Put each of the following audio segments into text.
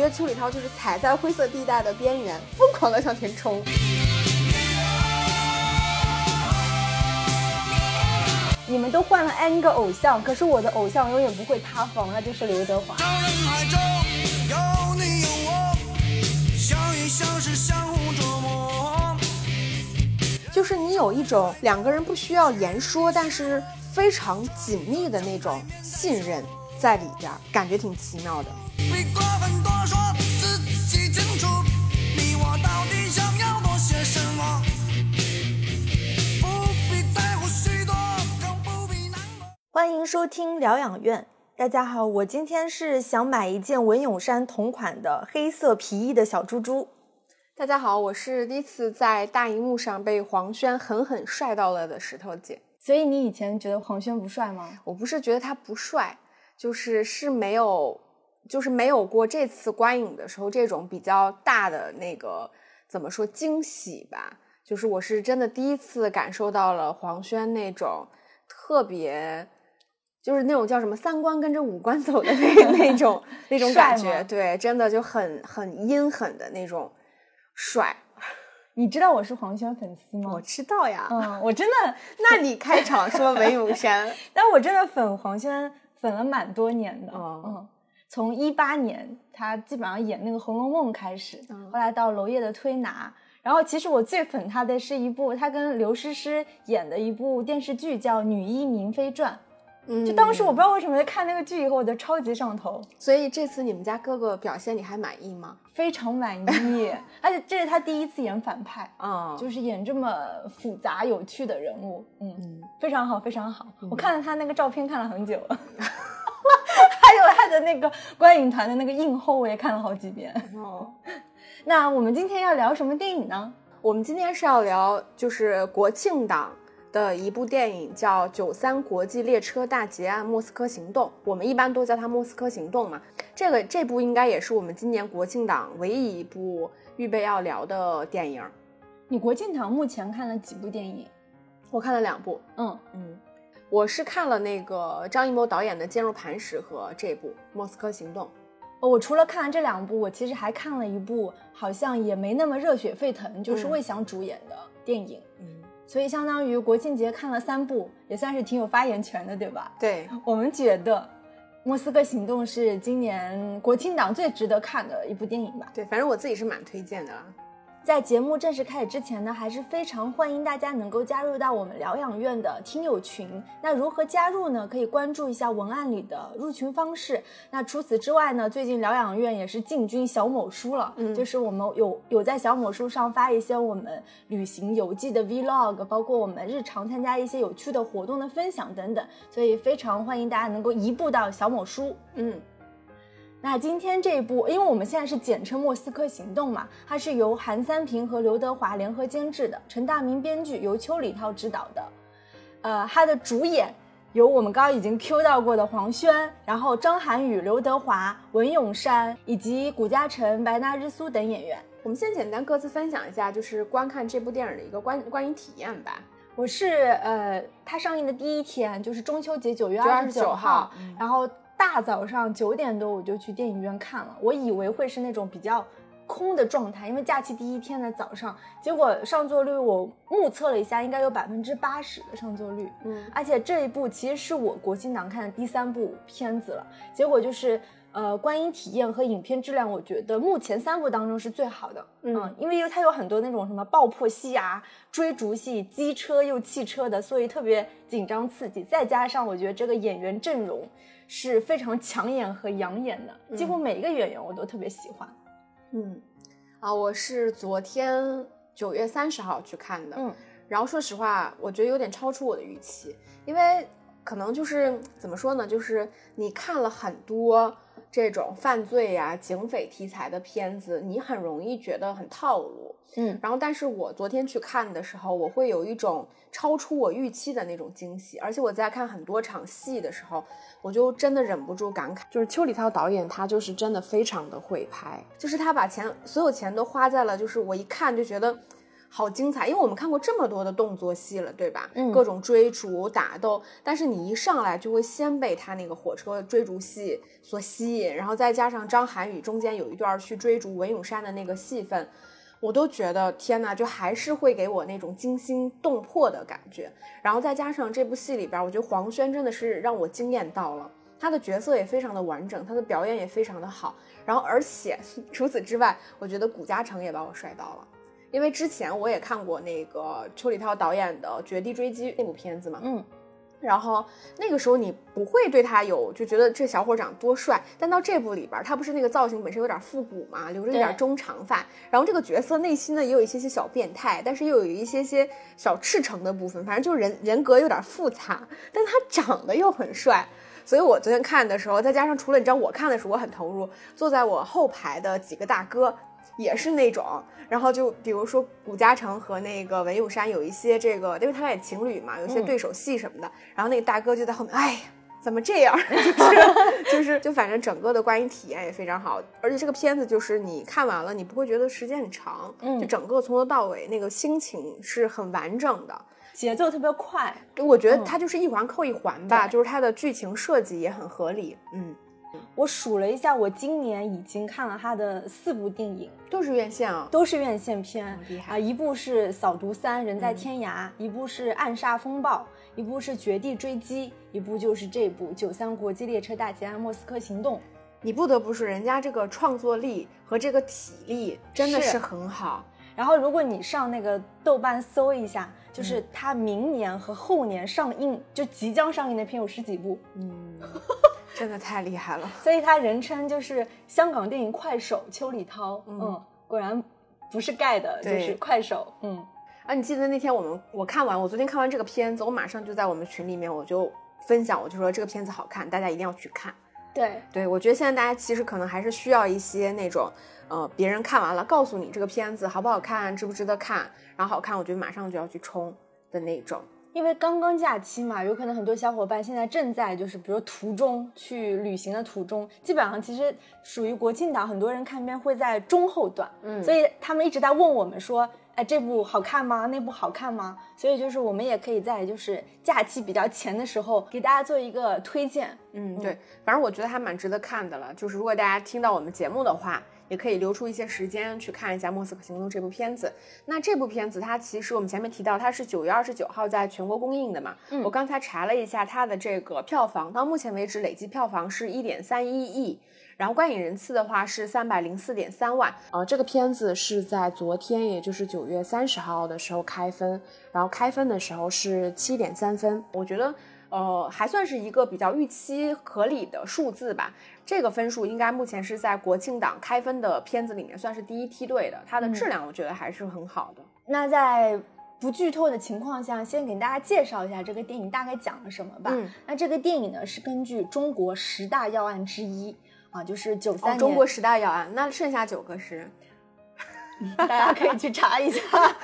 觉得邱礼涛就是踩在灰色地带的边缘，疯狂的向前冲。你们都换了 N 个偶像，可是我的偶像永远不会塌房，那就是刘德华。就是你有一种两个人不需要言说，但是非常紧密的那种信任在里边，感觉挺奇妙的。欢迎收听疗养院。大家好，我今天是想买一件文咏珊同款的黑色皮衣的小猪猪。大家好，我是第一次在大荧幕上被黄轩狠狠帅到了的石头姐。所以你以前觉得黄轩不帅吗？我不是觉得他不帅，就是是没有，就是没有过这次观影的时候这种比较大的那个怎么说惊喜吧。就是我是真的第一次感受到了黄轩那种特别。就是那种叫什么三观跟着五官走的那 那种那种感觉，对，真的就很很阴狠的那种帅。你知道我是黄轩粉丝吗？我知道呀，嗯，我真的。那你开场说文咏珊，但我真的粉黄轩粉了蛮多年的，嗯，从一八年他基本上演那个《红楼梦》开始，后来到娄烨的推拿，然后其实我最粉他的是一部他跟刘诗诗演的一部电视剧叫《女医明妃传》。就当时我不知道为什么在看那个剧以后我就超级上头，所以这次你们家哥哥表现你还满意吗？非常满意，而且这是他第一次演反派啊，就是演这么复杂有趣的人物，嗯，嗯非常好，非常好。我看了他那个照片看了很久，还有他的那个观影团的那个映后我也看了好几遍。哦，那我们今天要聊什么电影呢？我们今天是要聊就是国庆档。的一部电影叫《九三国际列车大劫案：莫斯科行动》，我们一般都叫它《莫斯科行动》嘛。这个这部应该也是我们今年国庆档唯一一部预备要聊的电影。你国庆档目前看了几部电影？我看了两部。嗯嗯，我是看了那个张艺谋导演的《坚如磐石》和这部《莫斯科行动》。我除了看了这两部，我其实还看了一部，好像也没那么热血沸腾，就是魏翔主演的电影。嗯。所以相当于国庆节看了三部，也算是挺有发言权的，对吧？对我们觉得，《莫斯科行动》是今年国庆档最值得看的一部电影吧？对，反正我自己是蛮推荐的。在节目正式开始之前呢，还是非常欢迎大家能够加入到我们疗养院的听友群。那如何加入呢？可以关注一下文案里的入群方式。那除此之外呢，最近疗养院也是进军小某书了，嗯，就是我们有有在小某书上发一些我们旅行游记的 vlog，包括我们日常参加一些有趣的活动的分享等等。所以非常欢迎大家能够移步到小某书，嗯。那今天这一部，因为我们现在是简称《莫斯科行动》嘛，它是由韩三平和刘德华联合监制的，陈大明编剧，由邱礼涛执导的。呃，它的主演有我们刚刚已经 Q 到过的黄轩，然后张涵予、刘德华、文咏珊以及谷嘉诚、白纳日苏等演员。我们先简单各自分享一下，就是观看这部电影的一个观观影体验吧。我是呃，它上映的第一天就是中秋节九月二十九号，然后。大早上九点多我就去电影院看了，我以为会是那种比较空的状态，因为假期第一天的早上，结果上座率我目测了一下，应该有百分之八十的上座率。嗯，而且这一部其实是我国庆档看的第三部片子了，结果就是呃观影体验和影片质量，我觉得目前三部当中是最好的。嗯，因为它有很多那种什么爆破戏啊、追逐戏、机车又汽车的，所以特别紧张刺激，再加上我觉得这个演员阵容。是非常抢眼和养眼的，几乎每一个演员我都特别喜欢。嗯，啊，我是昨天九月三十号去看的，嗯，然后说实话，我觉得有点超出我的预期，因为可能就是怎么说呢，就是你看了很多这种犯罪呀、警匪题材的片子，你很容易觉得很套路，嗯，然后但是我昨天去看的时候，我会有一种超出我预期的那种惊喜，而且我在看很多场戏的时候。我就真的忍不住感慨，就是邱礼涛导演，他就是真的非常的会拍，就是他把钱所有钱都花在了，就是我一看就觉得好精彩，因为我们看过这么多的动作戏了，对吧？嗯各种追逐打斗，但是你一上来就会先被他那个火车追逐戏所吸引，然后再加上张涵予中间有一段去追逐文咏珊的那个戏份，我都觉得天呐，就还是会给我那种惊心动魄的感觉。然后再加上这部戏里边，我觉得黄轩真的是让我惊艳到了。他的角色也非常的完整，他的表演也非常的好，然后而且 除此之外，我觉得谷嘉诚也把我帅到了。因为之前我也看过那个邱礼涛导演的《绝地追击》那部片子嘛，嗯，然后那个时候你不会对他有就觉得这小伙长多帅，但到这部里边，他不是那个造型本身有点复古嘛，留着一点中长发，然后这个角色内心呢也有一些些小变态，但是又有一些些小赤诚的部分，反正就是人人格有点复杂，但他长得又很帅。所以我昨天看的时候，再加上除了你知道我看的时候我很投入，坐在我后排的几个大哥也是那种，然后就比如说谷嘉诚和那个文咏珊有一些这个，因为他俩也情侣嘛，有一些嗯对手戏什么的，然后那个大哥就在后面，哎呀。怎么这样？就是就是，就反正整个的观影体验也非常好，而且这个片子就是你看完了，你不会觉得时间很长，嗯就整个从头到尾那个心情是很完整的。节奏特别快。我觉得嗯它就是一环扣一环吧，对就是它的剧情设计也很合理，嗯，我数了一下，我今年已经看了他的四部电影，都是院线啊，都是院线片厉害。啊、一部是《扫毒三人在嗯。天涯》一部是《暗杀风暴》，一部是《绝地追击》，一部就是这部《九三国际列车大劫案：莫斯科行动》。你不得不说，人家这个创作力和这个体力真的是是很好。然后，如果你上那个豆瓣搜一下，嗯就是他明年和后年上映，就即将上映的片有十几部，嗯，真的太厉害了。所以他人称就是香港电影快手邱礼涛。嗯嗯，果然不是盖的，就是快手。嗯，啊，你记得那天我们我看完，我昨天看完这个片子，我马上就在我们群里面我就分享，我就说这个片子好看，大家一定要去看。对，对我觉得现在大家其实可能还是需要一些那种，呃，别人看完了告诉你这个片子好不好看，值不值得看，然后好看，我觉得马上就要去冲的那种。因为刚刚假期嘛，有可能很多小伙伴现在正在就是比如途中去旅行的途中，基本上其实属于国庆档，很多人看片会在中后段，嗯所以他们一直在问我们说，哎，这部好看吗？那部好看吗？所以就是我们也可以在就是假期比较前的时候给大家做一个推荐。嗯，对，反正我觉得还蛮值得看的了。就是如果大家听到我们节目的话，也可以留出一些时间去看一下《莫斯科行动》这部片子。那这部片子它其实我们前面提到，它是九月二十九号在全国公映的嘛。嗯我刚才查了一下它的这个票房，到目前为止累计票房是一点三一亿。然后观影人次的话是三百零四点三万，呃，这个片子是在昨天，也就是九月三十号的时候开分，然后开分的时候是七点三分，我觉得呃还算是一个比较预期合理的数字吧。这个分数应该目前是在国庆档开分的片子里面算是第一梯队的，它的质量我觉得还是很好的。那在不剧透的情况下，先给大家介绍一下这个电影大概讲了什么吧。嗯那这个电影呢是根据中国十大要案之一啊，就是九三哦，年、中国十大要案，那剩下九个是 大家可以去查一下。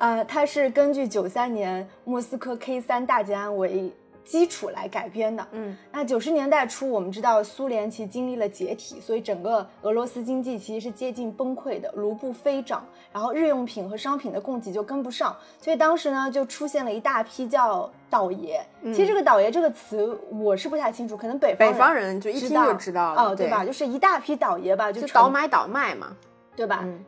呃，它是根据九三年莫斯科 K 三大劫案为基础来改编的。嗯，那九十年代初，我们知道苏联其实经历了解体，所以整个俄罗斯经济其实是接近崩溃的，卢布飞涨，然后日用品和商品的供给就跟不上，所以当时呢就出现了一大批叫倒爷。其实这个倒爷这个词我是不太清楚，可能北方北人方人就一听就知道了，哦，对吧？就是一大批倒爷吧，就倒买倒卖嘛。对吧？嗯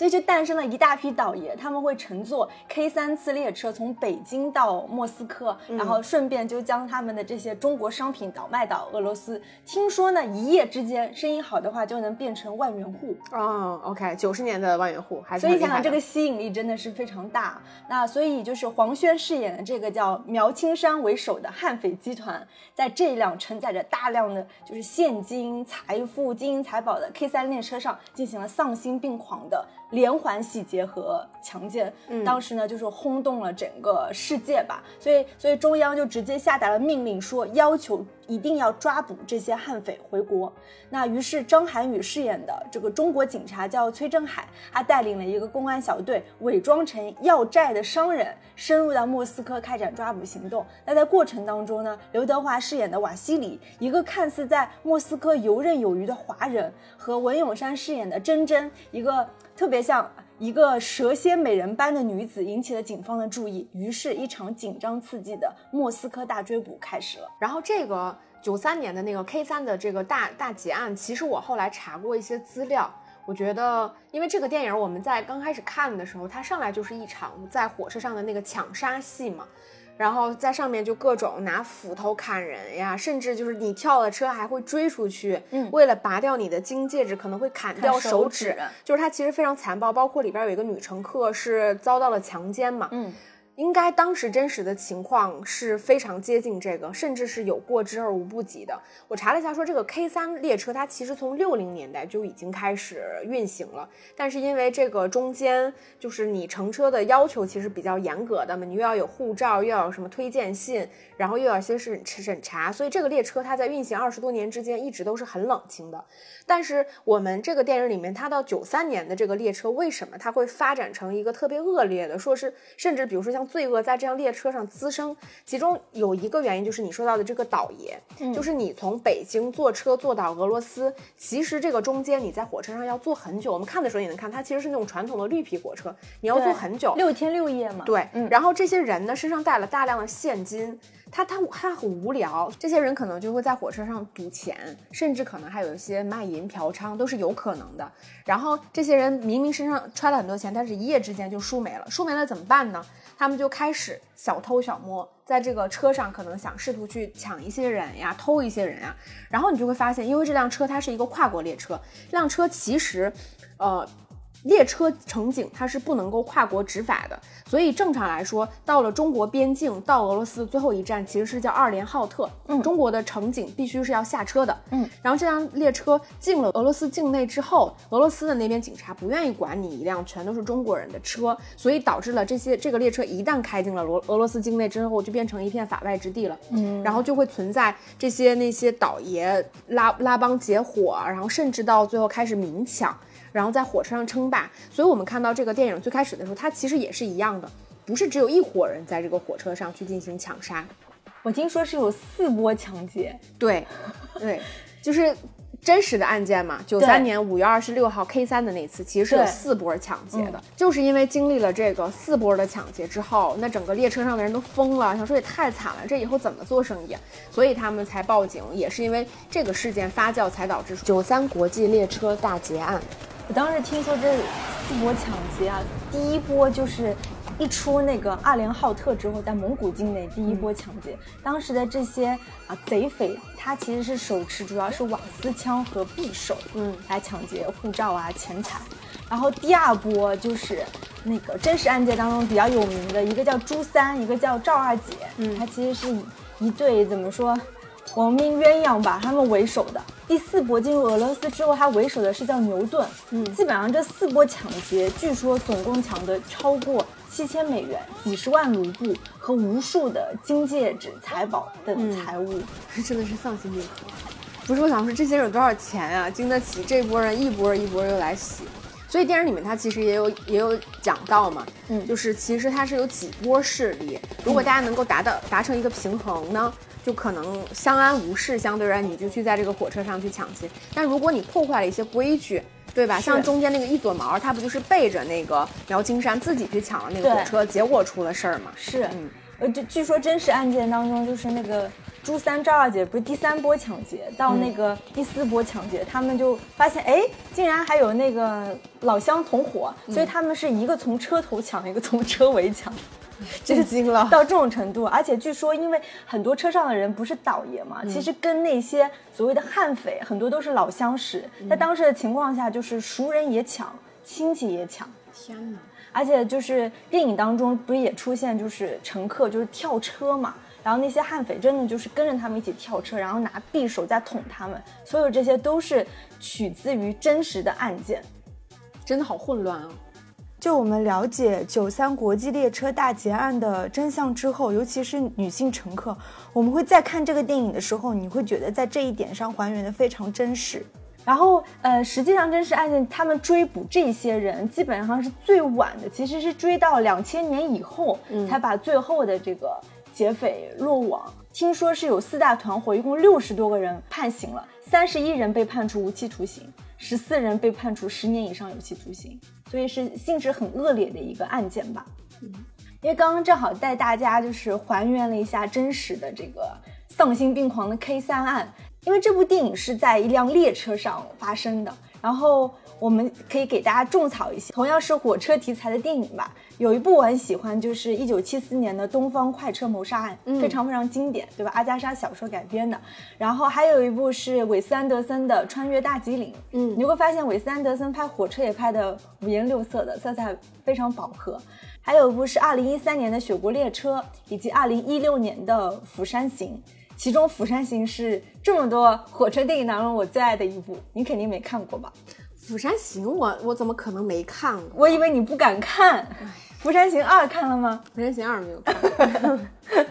所以就诞生了一大批倒爷，他们会乘坐 K 三次列车从北京到莫斯科，嗯然后顺便就将他们的这些中国商品倒卖到俄罗斯。听说呢，一夜之间生意好的话就能变成万元户。哦，OK，九十年的万元户还是所以想想这个吸引力真的是非常大。那所以就是黄轩饰演的这个叫苗青山为首的悍匪集团，在这辆承载着大量的就是现金、财富、金银财宝的 K 三列车上进行了丧心病狂的连环洗劫和强奸。嗯当时呢，就是轰动了整个世界吧。所以，所以中央就直接下达了命令，说要求一定要抓捕这些悍匪回国。那于是张涵予饰演的这个中国警察叫崔振海，他带领了一个公安小队，伪装成要债的商人，深入到莫斯科开展抓捕行动。那在过程当中呢，刘德华饰演的瓦西里，一个看似在莫斯科游刃有余的华人，和文咏珊饰演的珍珍，一个特别像。一个蛇蝎美人般的女子引起了警方的注意，于是，一场紧张刺激的莫斯科大追捕开始了。然后，这个九三年的那个 K 三的这个大大劫案，其实我后来查过一些资料，我觉得，因为这个电影我们在刚开始看的时候，它上来就是一场在火车上的那个抢杀戏嘛。然后在上面就各种拿斧头砍人呀，甚至就是你跳了车还会追出去，嗯，为了拔掉你的金戒指，可能会砍掉手指，就是它其实非常残暴。包括里边有一个女乘客是遭到了强奸嘛，嗯。应该当时真实的情况是非常接近这个，甚至是有过之而无不及的。我查了一下，说这个 K 三列车它其实从六零年代就已经开始运行了，但是因为这个中间就是你乘车的要求其实比较严格的嘛，你又要有护照，又要有什么推荐信，然后又要先是审查，所以这个列车它在运行二十多年之间一直都是很冷清的。但是我们这个电影里面，它到九三年的这个列车，为什么它会发展成一个特别恶劣的？说是甚至比如说像罪恶在这辆列车上滋生，其中有一个原因就是你说到的这个倒爷，就是你从北京坐车坐到俄罗斯，其实这个中间你在火车上要坐很久。我们看的时候也能看，它其实是那种传统的绿皮火车，你要坐很久，六天六夜嘛。对，然后这些人呢身上带了大量的现金。他他他很无聊，这些人可能就会在火车上赌钱，甚至可能还有一些卖淫嫖娼，都是有可能的。然后这些人明明身上揣了很多钱，但是一夜之间就输没了，输没了怎么办呢？他们就开始小偷小摸，在这个车上可能想试图去抢一些人呀，偷一些人呀。然后你就会发现，因为这辆车它是一个跨国列车，这辆车其实，呃。列车乘警他是不能够跨国执法的，所以正常来说，到了中国边境到俄罗斯最后一站其实是叫二连浩特。嗯，中国的乘警必须是要下车的。嗯，然后这辆列车进了俄罗斯境内之后，俄罗斯的那边警察不愿意管你一辆全都是中国人的车，所以导致了这些这个列车一旦开进了俄俄罗斯境内之后，就变成一片法外之地了。嗯，然后就会存在这些那些倒爷拉拉帮结伙，然后甚至到最后开始明抢。然后在火车上称霸，所以我们看到这个电影最开始的时候，它其实也是一样的，不是只有一伙人在这个火车上去进行抢杀。我听说是有四波抢劫，对，对，就是真实的案件嘛。九三年五月二十六号 K 三的那次，其实是有四波抢劫的，就是因为经历了这个四波的抢劫之后，那整个列车上的人都疯了，想说也太惨了，这以后怎么做生意？所以他们才报警，也是因为这个事件发酵，才导致九三国际列车大劫案。我当时听说这四波抢劫啊，第一波就是一出那个二连浩特之后，在蒙古境内第一波抢劫，当时的这些啊贼匪，他其实是手持主要是瓦斯枪和匕首，嗯，来抢劫护照啊钱财。然后第二波就是那个真实案件当中比较有名的一个叫朱三，一个叫赵二姐，嗯，他其实是一对怎么说？亡命鸳鸯吧，他们为首的第四波进入俄罗斯之后，他为首的是叫牛顿。嗯，基本上这四波抢劫，据说总共抢的超过七千美元、几十万卢布和无数的金戒指、财宝等财物，真的是丧心病狂。不是我想说，这些人有多少钱啊，经得起这波人一波一波又来洗？所以电影里面他其实也有也有讲到嘛，嗯，就是其实它是有几波势力，如果大家能够达到达成一个平衡呢？就可能相安无事，相对而言你就去在这个火车上去抢亲。但如果你破坏了一些规矩，对吧？像中间那个一撮毛，他不就是背着那个苗青山自己去抢了那个火车，结果出了事儿嘛？是，呃，就据说真实案件当中，就是那个朱三赵二姐不是第三波抢劫，到那个第四波抢劫，他们就发现，哎，竟然还有那个老乡同伙，所以他们是一个从车头抢，一个从车尾抢。震惊了，到这种程度，而且据说，因为很多车上的人不是倒爷嘛，其实跟那些所谓的悍匪很多都是老相识，在当时的情况下，就是熟人也抢，亲戚也抢。天哪！而且就是电影当中不是也出现，就是乘客就是跳车嘛，然后那些悍匪真的就是跟着他们一起跳车，然后拿匕首在捅他们，所有这些都是取自于真实的案件，真的好混乱啊！就我们了解九三国际列车大劫案的真相之后，尤其是女性乘客，我们会在看这个电影的时候，你会觉得在这一点上还原的非常真实。然后，呃，实际上真实案件他们追捕这些人，基本上是最晚的，其实是追到两千年以后，才把最后的这个劫匪落网。听说是有四大团伙，一共六十多个人判刑了，三十一人被判处无期徒刑。十四人被判处十年以上有期徒刑，所以是性质很恶劣的一个案件吧。嗯，因为刚刚正好带大家就是还原了一下真实的这个丧心病狂的 K 三案，因为这部电影是在一辆列车上发生的，然后。我们可以给大家种草一些同样是火车题材的电影吧。有一部我很喜欢，就是一九七四年的《东方快车谋杀案》，非常非常经典，对吧？阿加莎小说改编的。然后还有一部是韦斯安德森的《穿越大吉岭》。嗯，你会发现韦斯安德森拍火车也拍的五颜六色的，色彩非常饱和。还有一部是二零一三年的《雪国列车》，以及二零一六年的《釜山行》。其中《釜山行》是这么多火车电影当中我最爱的一部，你肯定没看过吧？《釜山行》，我我怎么可能没看过？我以为你不敢看。《釜山行二》看了吗？《釜山行二》没有看。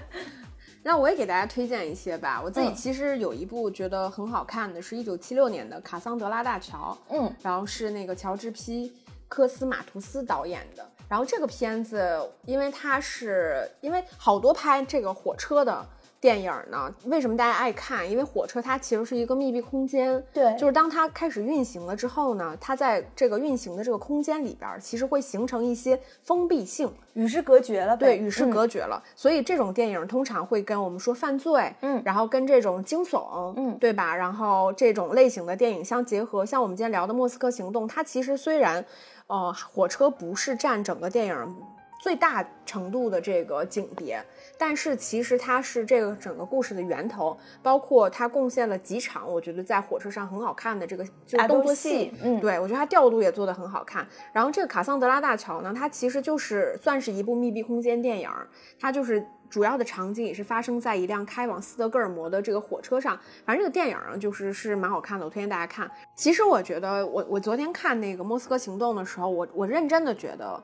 那我也给大家推荐一些吧。我自己其实有一部觉得很好看的，是一九七六年的《卡桑德拉大桥》。嗯，然后是那个乔治 ·P· 科斯马图斯导演的。然后这个片子，因为它是因为好多拍这个火车的。电影呢？为什么大家爱看？因为火车它其实是一个密闭空间，对，就是当它开始运行了之后呢，它在这个运行的这个空间里边，其实会形成一些封闭性，与世隔绝了，对，与世隔绝了。所以这种电影通常会跟我们说犯罪，嗯，然后跟这种惊悚，嗯，对吧？然后这种类型的电影相结合，像我们今天聊的《莫斯科行动》，它其实虽然，呃，火车不是占整个电影最大程度的这个景别。但是其实它是这个整个故事的源头，包括它贡献了几场我觉得在火车上很好看的这个就是动作戏，嗯，对我觉得它调度也做得很好看。然后这个卡桑德拉大桥呢，它其实就是算是一部密闭空间电影，它就是主要的场景也是发生在一辆开往斯德哥尔摩的这个火车上。反正这个电影啊，就是是蛮好看的，我推荐大家看。其实我觉得我我昨天看那个莫斯科行动的时候，我我认真的觉得。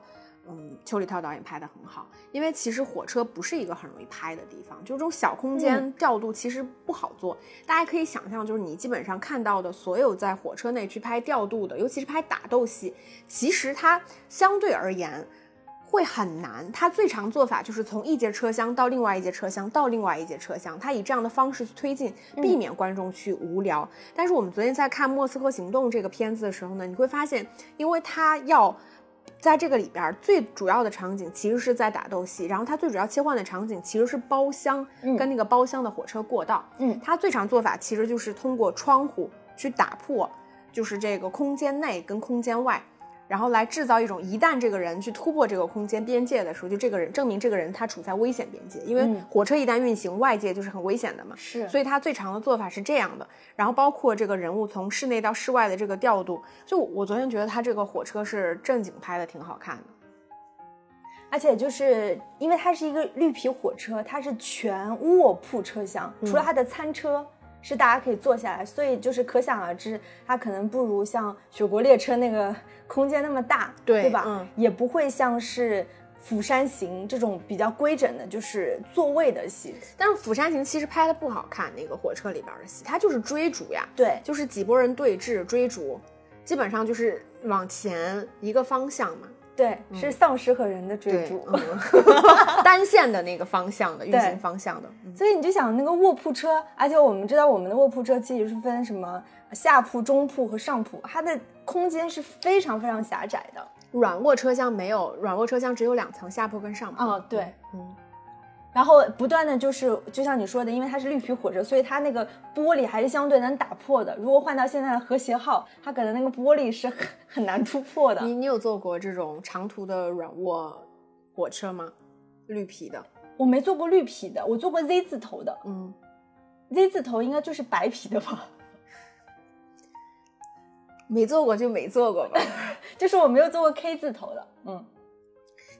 嗯，邱礼涛导演拍的很好，因为其实火车不是一个很容易拍的地方，就这种小空间调度其实不好做。大家可以想象，就是你基本上看到的所有在火车内去拍调度的，尤其是拍打斗戏，其实它相对而言会很难。它最常做法就是从一节车厢到另外一节车厢到另外一节车厢，它以这样的方式去推进，避免观众去无聊。但是我们昨天在看《莫斯科行动》这个片子的时候呢，你会发现，因为它要。在这个里边，最主要的场景其实是在打斗戏，然后它最主要切换的场景其实是包厢跟那个包厢的火车过道。嗯，它最常做法其实就是通过窗户去打破，就是这个空间内跟空间外。然后来制造一种，一旦这个人去突破这个空间边界的时候，就这个人证明这个人他处在危险边界，因为火车一旦运行，外界就是很危险的嘛。是，所以他最长的做法是这样的。然后包括这个人物从室内到室外的这个调度，就我昨天觉得他这个火车是正经拍的挺好看的，而且就是因为它是一个绿皮火车，它是全卧铺车厢，除了它的餐车。是大家可以坐下来，所以就是可想而知，它可能不如像雪国列车那个 空间那么大，对对吧？嗯，也不会像是釜山行这种比较规整的，就是座位的戏。但是釜山行其实拍的不好看，那个火车里边的戏，它就是追逐呀，对，就是几拨人对峙追逐，基本上就是往前一个方向嘛。对，是丧尸和人的追逐，单线的那个方向的运行方向的，所以你就想那个卧铺车，而且我们知道我们的卧铺车其实是分什么下铺、中铺和上铺，它的空间是非常非常狭窄的。软卧车厢没有，软卧车厢只有两层，下铺跟上铺。哦，对，嗯。然后不断的就是，就像你说的，因为它是绿皮火车，所以它那个玻璃还是相对能打破的。如果换到现在的和谐号，它可能那个玻璃是很很难突破的。你你有坐过这种长途的软卧火车吗？绿皮的？我没坐过绿皮的，我坐过 Z 字头的。嗯，Z 字头应该就是白皮的吧？没坐过就没坐过吧，就是我没有坐过 K 字头的。嗯。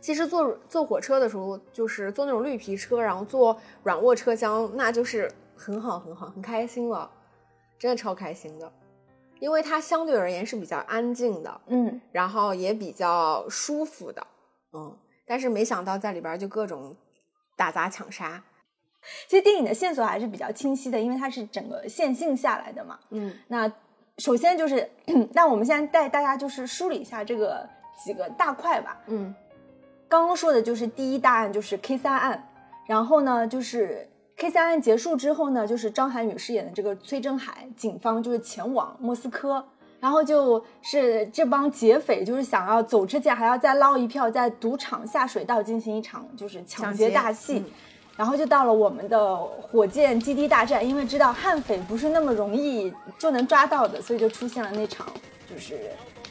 其实坐坐火车的时候，就是坐那种绿皮车，然后坐软卧车厢，那就是很好很好，很开心了，真的超开心的，因为它相对而言是比较安静的，嗯，然后也比较舒服的，嗯，但是没想到在里边就各种打砸抢杀。其实电影的线索还是比较清晰的，因为它是整个线性下来的嘛，嗯，那首先就是，那我们现在带大家就是梳理一下这个几个大块吧，嗯。刚刚说的就是第一大案，就是 K 三案。然后呢，就是 K 三案结束之后呢，就是张涵予饰演的这个崔振海，警方就是前往莫斯科，然后就是这帮劫匪，就是想要走之前还要再捞一票，在赌场下水道进行一场就是抢劫大戏，然后就到了我们的火箭基地大战，因为知道悍匪不是那么容易就能抓到的，所以就出现了那场就是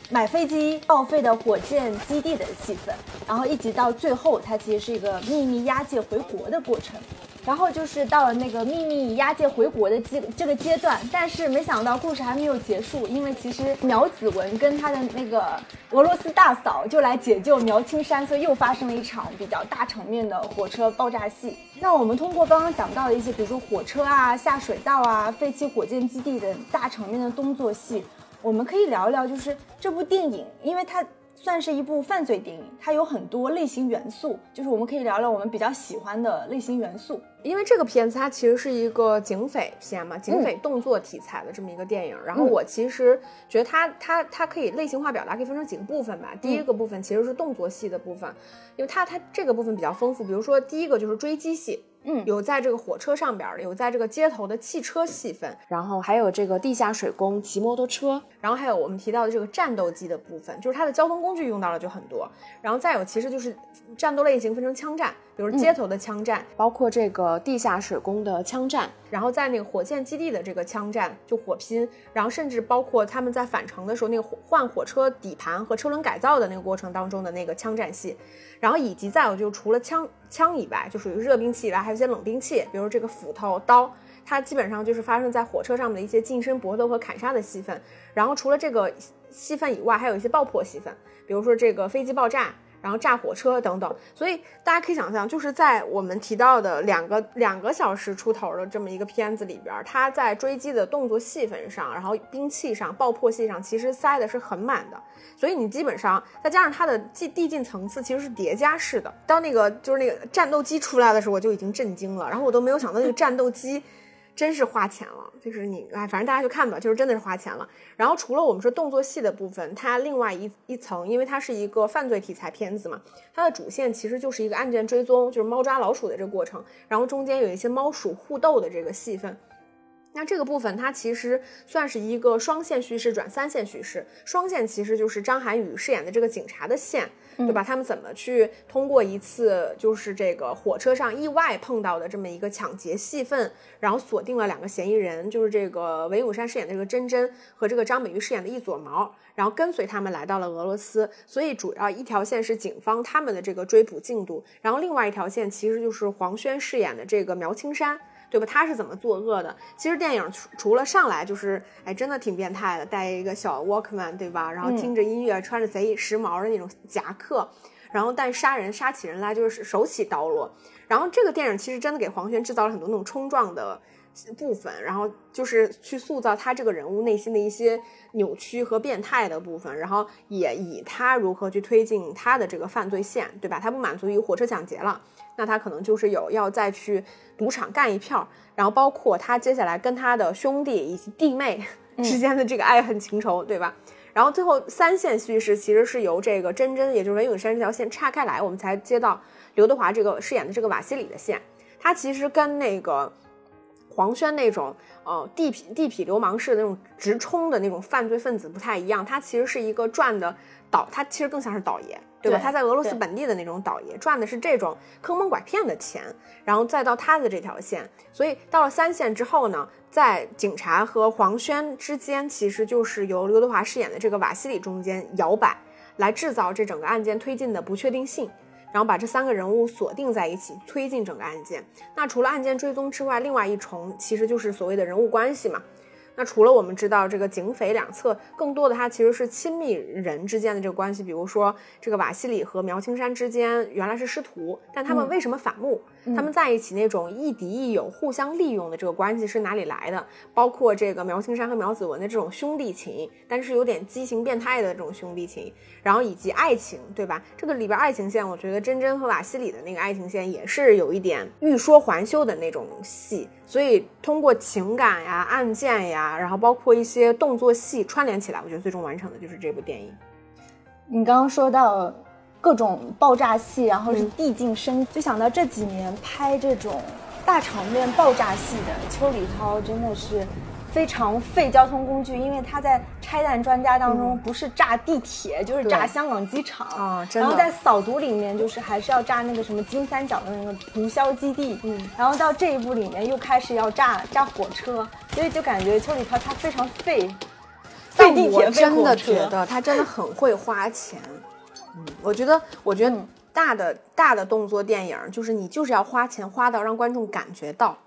买飞机报废的火箭基地的戏份，然后一直到最后，它其实是一个秘密押解回国的过程。然后就是到了那个秘密押解回国的阶这个阶段，但是没想到故事还没有结束，因为其实苗子文跟他的那个俄罗斯大嫂就来解救苗青山，所以又发生了一场比较大场面的火车爆炸戏。那我们通过刚刚讲到的一些，比如说火车啊、下水道啊、废弃火箭基地的大场面的动作戏，我们可以聊一聊，就是这部电影，因为它。算是一部犯罪电影，它有很多类型元素，就是我们可以聊聊我们比较喜欢的类型元素。因为这个片子它其实是一个警匪片嘛，警匪动作题材的这么一个电影。然后我其实觉得它它它可以类型化表达，可以分成几个部分吧。第一个部分其实是动作戏的部分，因为它它这个部分比较丰富。比如说第一个就是追击戏。嗯，有在这个火车上边的，有在这个街头的汽车戏份，然后还有这个地下水工骑摩托车，然后还有我们提到的这个战斗机的部分，就是它的交通工具用到了就很多，然后再有其实就是战斗类型分成枪战，比如街头的枪战，包括这个地下水工的枪战，然后在那个火箭基地的这个枪战就火拼，然后甚至包括他们在返程的时候那个换火车底盘和车轮改造的那个过程当中的那个枪战戏。然后以及再有就除了枪枪以外，就属于热兵器以外，还有一些冷兵器，比如这个斧头、刀，它基本上就是发生在火车上面的一些近身搏斗和砍杀的戏份。然后除了这个戏份以外，还有一些爆破戏份，比如说这个飞机爆炸。然后炸火车等等，所以大家可以想象，就是在我们提到的两个两个小时出头的这么一个片子里边，他在追击的动作戏份上，然后兵器上、爆破戏上，其实塞的是很满的。所以你基本上再加上它的递递进层次，其实是叠加式的。当那个就是那个战斗机出来的时候，我就已经震惊了。然后我都没有想到那个战斗机。真是花钱了，就是你哎，反正大家去看吧，就是真的是花钱了。然后除了我们说动作戏的部分，它另外一一层，因为它是一个犯罪题材片子嘛，它的主线其实就是一个案件追踪，就是猫抓老鼠的这个过程，然后中间有一些猫鼠互斗的这个戏份。那这个部分它其实算是一个双线叙事转三线叙事，双线其实就是张涵予饰演的这个警察的线。对吧？他们怎么去通过一次就是这个火车上意外碰到的这么一个抢劫戏份，然后锁定了两个嫌疑人，就是这个韦永山饰演的这个珍珍和这个张美玉饰演的一撮毛，然后跟随他们来到了俄罗斯。所以主要一条线是警方他们的这个追捕进度，然后另外一条线其实就是黄轩饰演的这个苗青山。对吧？他是怎么作恶的？其实电影除除了上来就是，哎，真的挺变态的，带一个小 Walkman，对吧？然后听着音乐，穿着贼时髦的那种夹克，然后但杀人杀起人来就是手起刀落。然后这个电影其实真的给黄轩制造了很多那种冲撞的部分，然后就是去塑造他这个人物内心的一些扭曲和变态的部分，然后也以他如何去推进他的这个犯罪线，对吧？他不满足于火车抢劫了。那他可能就是有要再去赌场干一票，然后包括他接下来跟他的兄弟以及弟妹之间的这个爱恨情仇，对吧？然后最后三线叙事其实是由这个真真，也就是文咏珊这条线岔开来，我们才接到刘德华这个饰演的这个瓦西里的线。他其实跟那个黄轩那种呃地痞地痞流氓式的那种直冲的那种犯罪分子不太一样，他其实是一个赚的倒，他其实更像是倒爷。对吧？他在俄罗斯本地的那种倒爷赚的是这种坑蒙拐骗的钱，然后再到他的这条线，所以到了三线之后呢，在警察和黄轩之间，其实就是由刘德华饰演的这个瓦西里中间摇摆，来制造这整个案件推进的不确定性，然后把这三个人物锁定在一起，推进整个案件。那除了案件追踪之外，另外一重其实就是所谓的人物关系嘛。那除了我们知道这个警匪两侧，更多的它其实是亲密人之间的这个关系。比如说这个瓦西里和苗青山之间原来是师徒，但他们为什么反目？他们在一起那种亦敌亦友、互相利用的这个关系是哪里来的？包括这个苗青山和苗子文的这种兄弟情，但是有点畸形变态的这种兄弟情，然后以及爱情，对吧？这个里边爱情线，我觉得珍珍和瓦西里的那个爱情线也是有一点欲说还休的那种戏。所以通过情感呀、案件呀，然后包括一些动作戏串联起来，我觉得最终完成的就是这部电影。你刚刚说到各种爆炸戏，然后是递进深，就想到这几年拍这种大场面爆炸戏的邱礼涛，真的是非常费交通工具，因为他在拆弹专家当中不是炸地铁就是炸香港机场啊，然后在扫毒里面就是还是要炸那个什么金三角的那个毒枭基地，嗯，然后到这一部里面又开始要炸炸火车，所以就感觉邱礼涛他非常费。但我真的觉得他真的很会花钱。嗯，我觉得，我觉得大的大的动作电影就是你就是要花钱花到让观众感觉到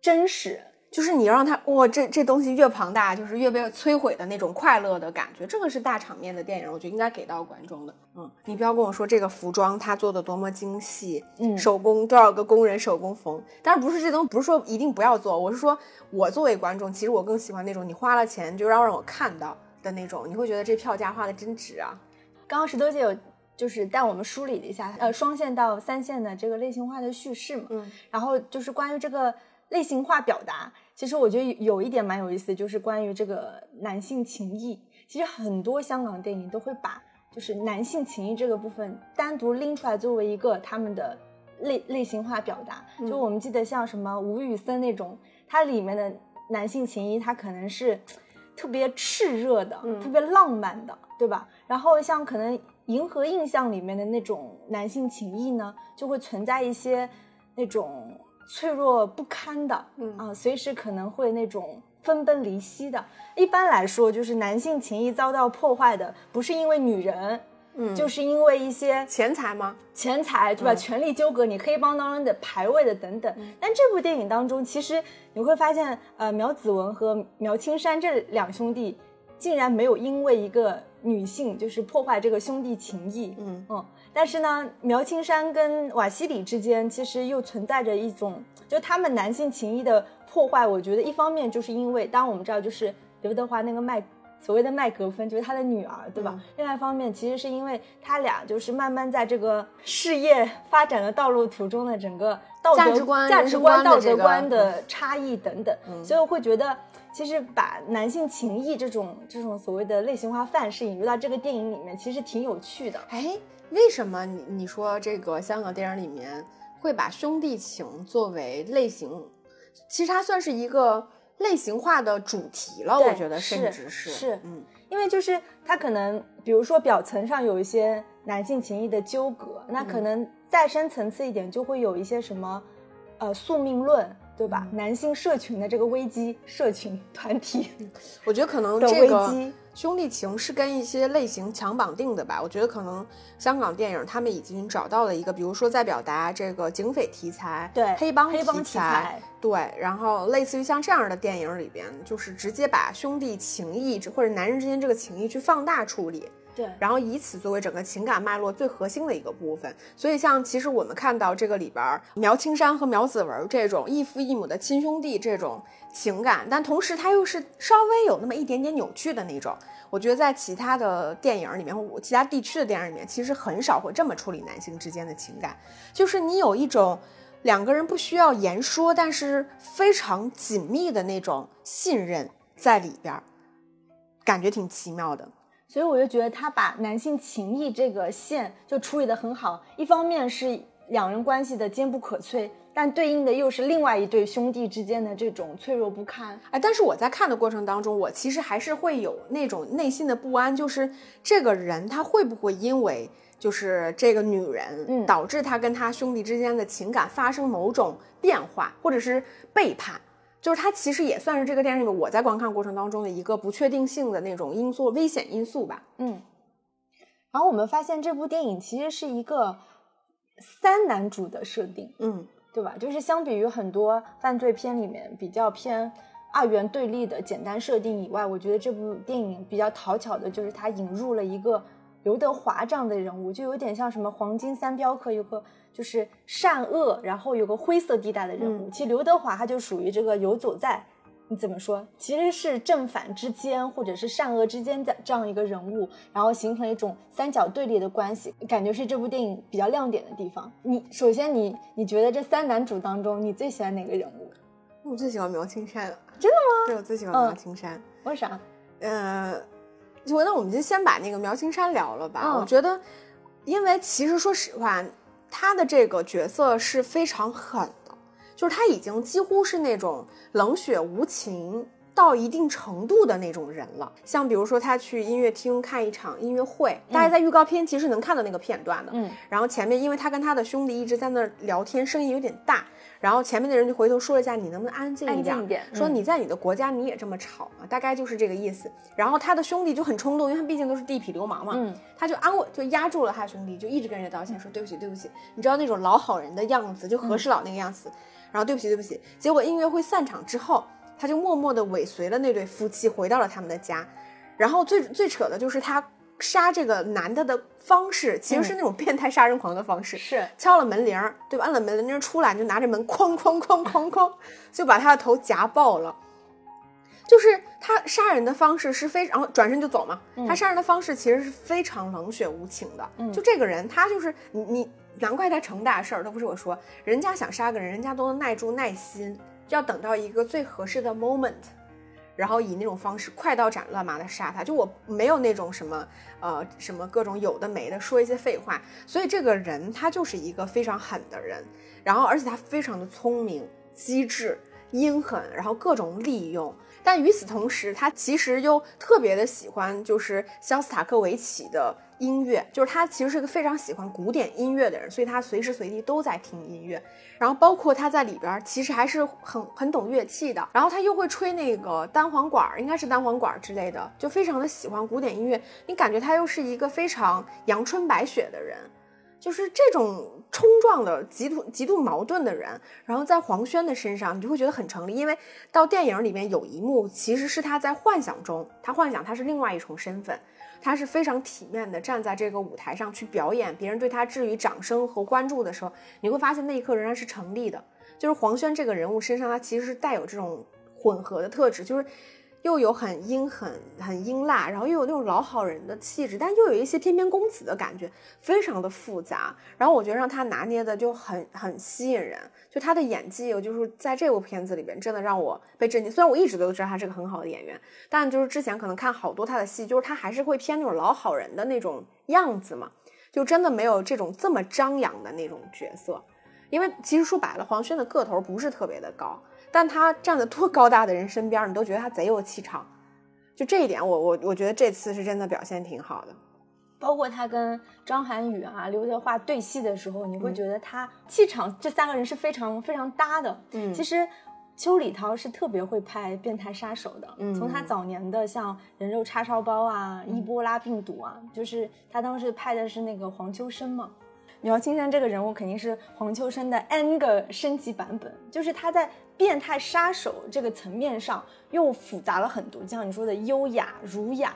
真实。就是你要让他哇，这这东西越庞大，就是越被摧毁的那种快乐的感觉。这个是大场面的电影，我觉得应该给到观众的。嗯，你不要跟我说这个服装它做的多么精细，嗯，手工多少个工人手工缝。当然不是这东西，不是说一定不要做，我是说我作为观众，其实我更喜欢那种你花了钱就要让我看到的那种，你会觉得这票价花的真值啊。刚刚石头姐有就是带我们梳理了一下，呃，双线到三线的这个类型化的叙事嘛，嗯，然后就是关于这个。类型化表达，其实我觉得有一点蛮有意思，就是关于这个男性情谊。其实很多香港电影都会把就是男性情谊这个部分单独拎出来，作为一个他们的类类型化表达。就我们记得像什么吴宇森那种，它里面的男性情谊，它可能是特别炽热的，特别浪漫的，对吧？然后像可能银河印象里面的那种男性情谊呢，就会存在一些那种。脆弱不堪的，嗯啊，随时可能会那种分崩离析的。一般来说，就是男性情谊遭到破坏的，不是因为女人，嗯，就是因为一些钱财吗？钱财，对吧？权力纠葛，你黑帮当中的排位的等等。但这部电影当中，其实你会发现，呃，苗子文和苗青山这两兄弟，竟然没有因为一个女性就是破坏这个兄弟情谊，嗯嗯。但是呢，苗青山跟瓦西里之间其实又存在着一种，就他们男性情谊的破坏。我觉得一方面就是因为，当然我们知道，就是刘德华那个麦，所谓的麦格芬，就是他的女儿，对吧？另外一方面，其实是因为他俩就是慢慢在这个事业发展的道路途中的整个道德价值观、价值观、道德观的差异等等，所以我会觉得，其实把男性情谊这种这种所谓的类型化范式引入到这个电影里面，其实挺有趣的。哎。为什么你你说这个香港电影里面会把兄弟情作为类型？其实它算是一个类型化的主题了，我觉得甚至是是，嗯，因为就是他可能，比如说表层上有一些男性情谊的纠葛，那可能再深层次一点就会有一些什么，呃，宿命论，对吧？男性社群的这个危机，社群团体，我觉得可能这个。兄弟情是跟一些类型强绑定的吧？我觉得可能香港电影他们已经找到了一个，比如说在表达这个警匪题材，对黑帮黑帮题材，对，然后类似于像这样的电影里边，就是直接把兄弟情谊或者男人之间这个情谊去放大处理。对，然后以此作为整个情感脉络最核心的一个部分。所以，像其实我们看到这个里边，苗青山和苗子文这种异父异母的亲兄弟这种情感，但同时他又是稍微有那么一点点扭曲的那种。我觉得在其他的电影里面，其他地区的电影里面，其实很少会这么处理男性之间的情感，就是你有一种两个人不需要言说，但是非常紧密的那种信任在里边，感觉挺奇妙的。所以我就觉得他把男性情谊这个线就处理得很好，一方面是两人关系的坚不可摧，但对应的又是另外一对兄弟之间的这种脆弱不堪。哎，但是我在看的过程当中，我其实还是会有那种内心的不安，就是这个人他会不会因为就是这个女人，嗯导致他跟他兄弟之间的情感发生某种变化，或者是背叛。就是它其实也算是这个电视里我在观看过程当中的一个不确定性的那种因素、危险因素吧。嗯，然后我们发现这部电影其实是一个三男主的设定，嗯，对吧？就是相比于很多犯罪片里面比较偏二元对立的简单设定以外，我觉得这部电影比较讨巧的就是它引入了一个刘德华这样的人物，就有点像什么黄金三镖客有个。就是善恶，然后有个灰色地带的人物。其实刘德华他就属于这个游走在，你怎么说？其实是正反之间，或者是善恶之间的这样一个人物，然后形成一种三角对立的关系，感觉是这部电影比较亮点的地方。你首先，你你觉得这三男主当中，你最喜欢哪个人物？我最喜欢苗青山。真的吗？对，我最喜欢苗青山。为啥？呃，我那我们就先把那个苗青山聊了吧。我觉得，因为其实说实话。他的这个角色是非常狠的，就是他已经几乎是那种冷血无情到一定程度的那种人了。像比如说他去音乐厅看一场音乐会，大家在预告片其实能看到那个片段的。嗯，然后前面因为他跟他的兄弟一直在那儿聊天，声音有点大，然后前面的人就回头说了一下：“你能不能安静一点？”安静一点说嗯你在你的国家你也这么吵吗？大概就是这个意思。然后他的兄弟就很冲动，因为他毕竟都是地痞流氓嘛，嗯，他就安慰，就压住了他兄弟，就一直跟人家道歉，说对不起，对不起。你知道那种老好人的样子，就和事佬那个样子。然后对不起，对不起。结果音乐会散场之后，他就默默的尾随了那对夫妻回到了他们的家。然后最最扯的就是他杀这个男的的方式，其实是那种变态杀人狂的方式，是敲了门铃儿，对吧？按了门铃儿出来，就拿着门哐哐哐哐哐，就把他的头夹爆了。就是他杀人的方式是非常，然后转身就走嘛。他杀人的方式其实是非常冷血无情的。嗯就这个人，他就是你你，难怪他成大事儿，都不是我说，人家想杀个人，人家都能耐住耐心，要等到一个最合适的 moment，然后以那种方式快刀斩乱麻的杀他。就我没有那种什么呃什么各种有的没的说一些废话，所以这个人他就是一个非常狠的人，然后而且他非常的聪明、机智、阴狠，然后各种利用。但与此同时，他其实又特别的喜欢就是肖斯塔科维奇的音乐，就是他其实是个非常喜欢古典音乐的人，所以他随时随地都在听音乐。然后包括他在里边其实还是很很懂乐器的，然后他又会吹那个单簧管，应该是单簧管之类的，就非常的喜欢古典音乐。你感觉他又是一个非常阳春白雪的人。就是这种冲撞的极度极度矛盾的人，然后在黄轩的身上，你就会觉得很成立，因为到电影里面有一幕，其实是他在幻想中，他幻想他是另外一重身份，他是非常体面的站在这个舞台上去表演，别人对他置于掌声和关注的时候，你会发现那一刻仍然是成立的。就是黄轩这个人物身上，他其实是带有这种混合的特质，就是又有很阴狠、很阴辣，然后又有那种老好人的气质，但又有一些翩翩公子的感觉，非常的复杂。然后我觉得让他拿捏的就很很吸引人，就他的演技，就是在这部片子里边真的让我被震惊。虽然我一直都知道他是个很好的演员，但就是之前可能看好多他的戏，就是他还是会偏那种老好人的那种样子嘛，就真的没有这种这么张扬的那种角色。因为其实说白了，黄轩的个头不是特别的高，但他站在多高大的人身边，你都觉得他贼有气场。就这一点我，我我觉得这次是真的表现挺好的。包括他跟张涵予啊、刘德华对戏的时候，你会嗯觉得他气场这三个人是非常非常搭的。嗯其实邱礼涛是特别会拍变态杀手的，嗯从他早年的像人肉叉烧包啊、伊波拉病毒啊，就是他当时拍的是那个黄秋生嘛。苗青山这个人物肯定是黄秋生的 N 个升级版本，就是他在变态杀手这个层面上又复杂了很多，就像你说的优雅、儒雅，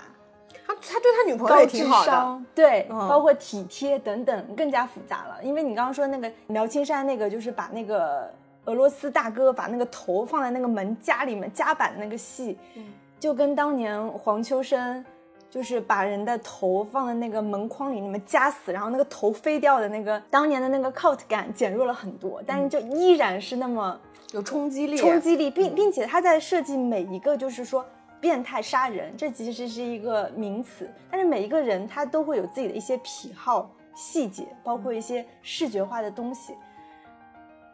他他对他女朋友也挺好的，商，对，嗯包括体贴等等，更加复杂了。因为你刚刚说那个苗青山那个，就是把那个俄罗斯大哥把那个头放在那个门夹里面夹板的那个戏，嗯就跟当年黄秋生。就是把人的头放在那个门框里，你们夹死，然后那个头飞掉的那个，当年的那个 cult 感减弱了很多，但是就依然是那么有冲击力。冲击力，并并且他在设计每一个就是说变态杀人，这其实是一个名词，但是每一个人他都会有自己的一些癖好、细节，包括一些视觉化的东西。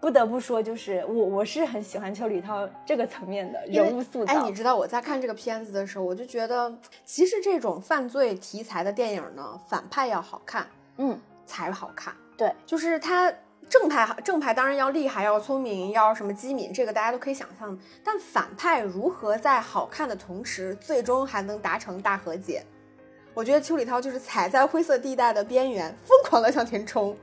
不得不说，就是我我是很喜欢邱礼涛这个层面的人物塑造。哎，你知道我在看这个片子的时候，我就觉得，其实这种犯罪题材的电影呢，反派要好看嗯，才好看。对，就是他正派正派当然要厉害，要聪明，要什么机敏，这个大家都可以想象。但反派如何在好看的同时，最终还能达成大和解？我觉得邱礼涛就是踩在灰色地带的边缘，疯狂的向前冲。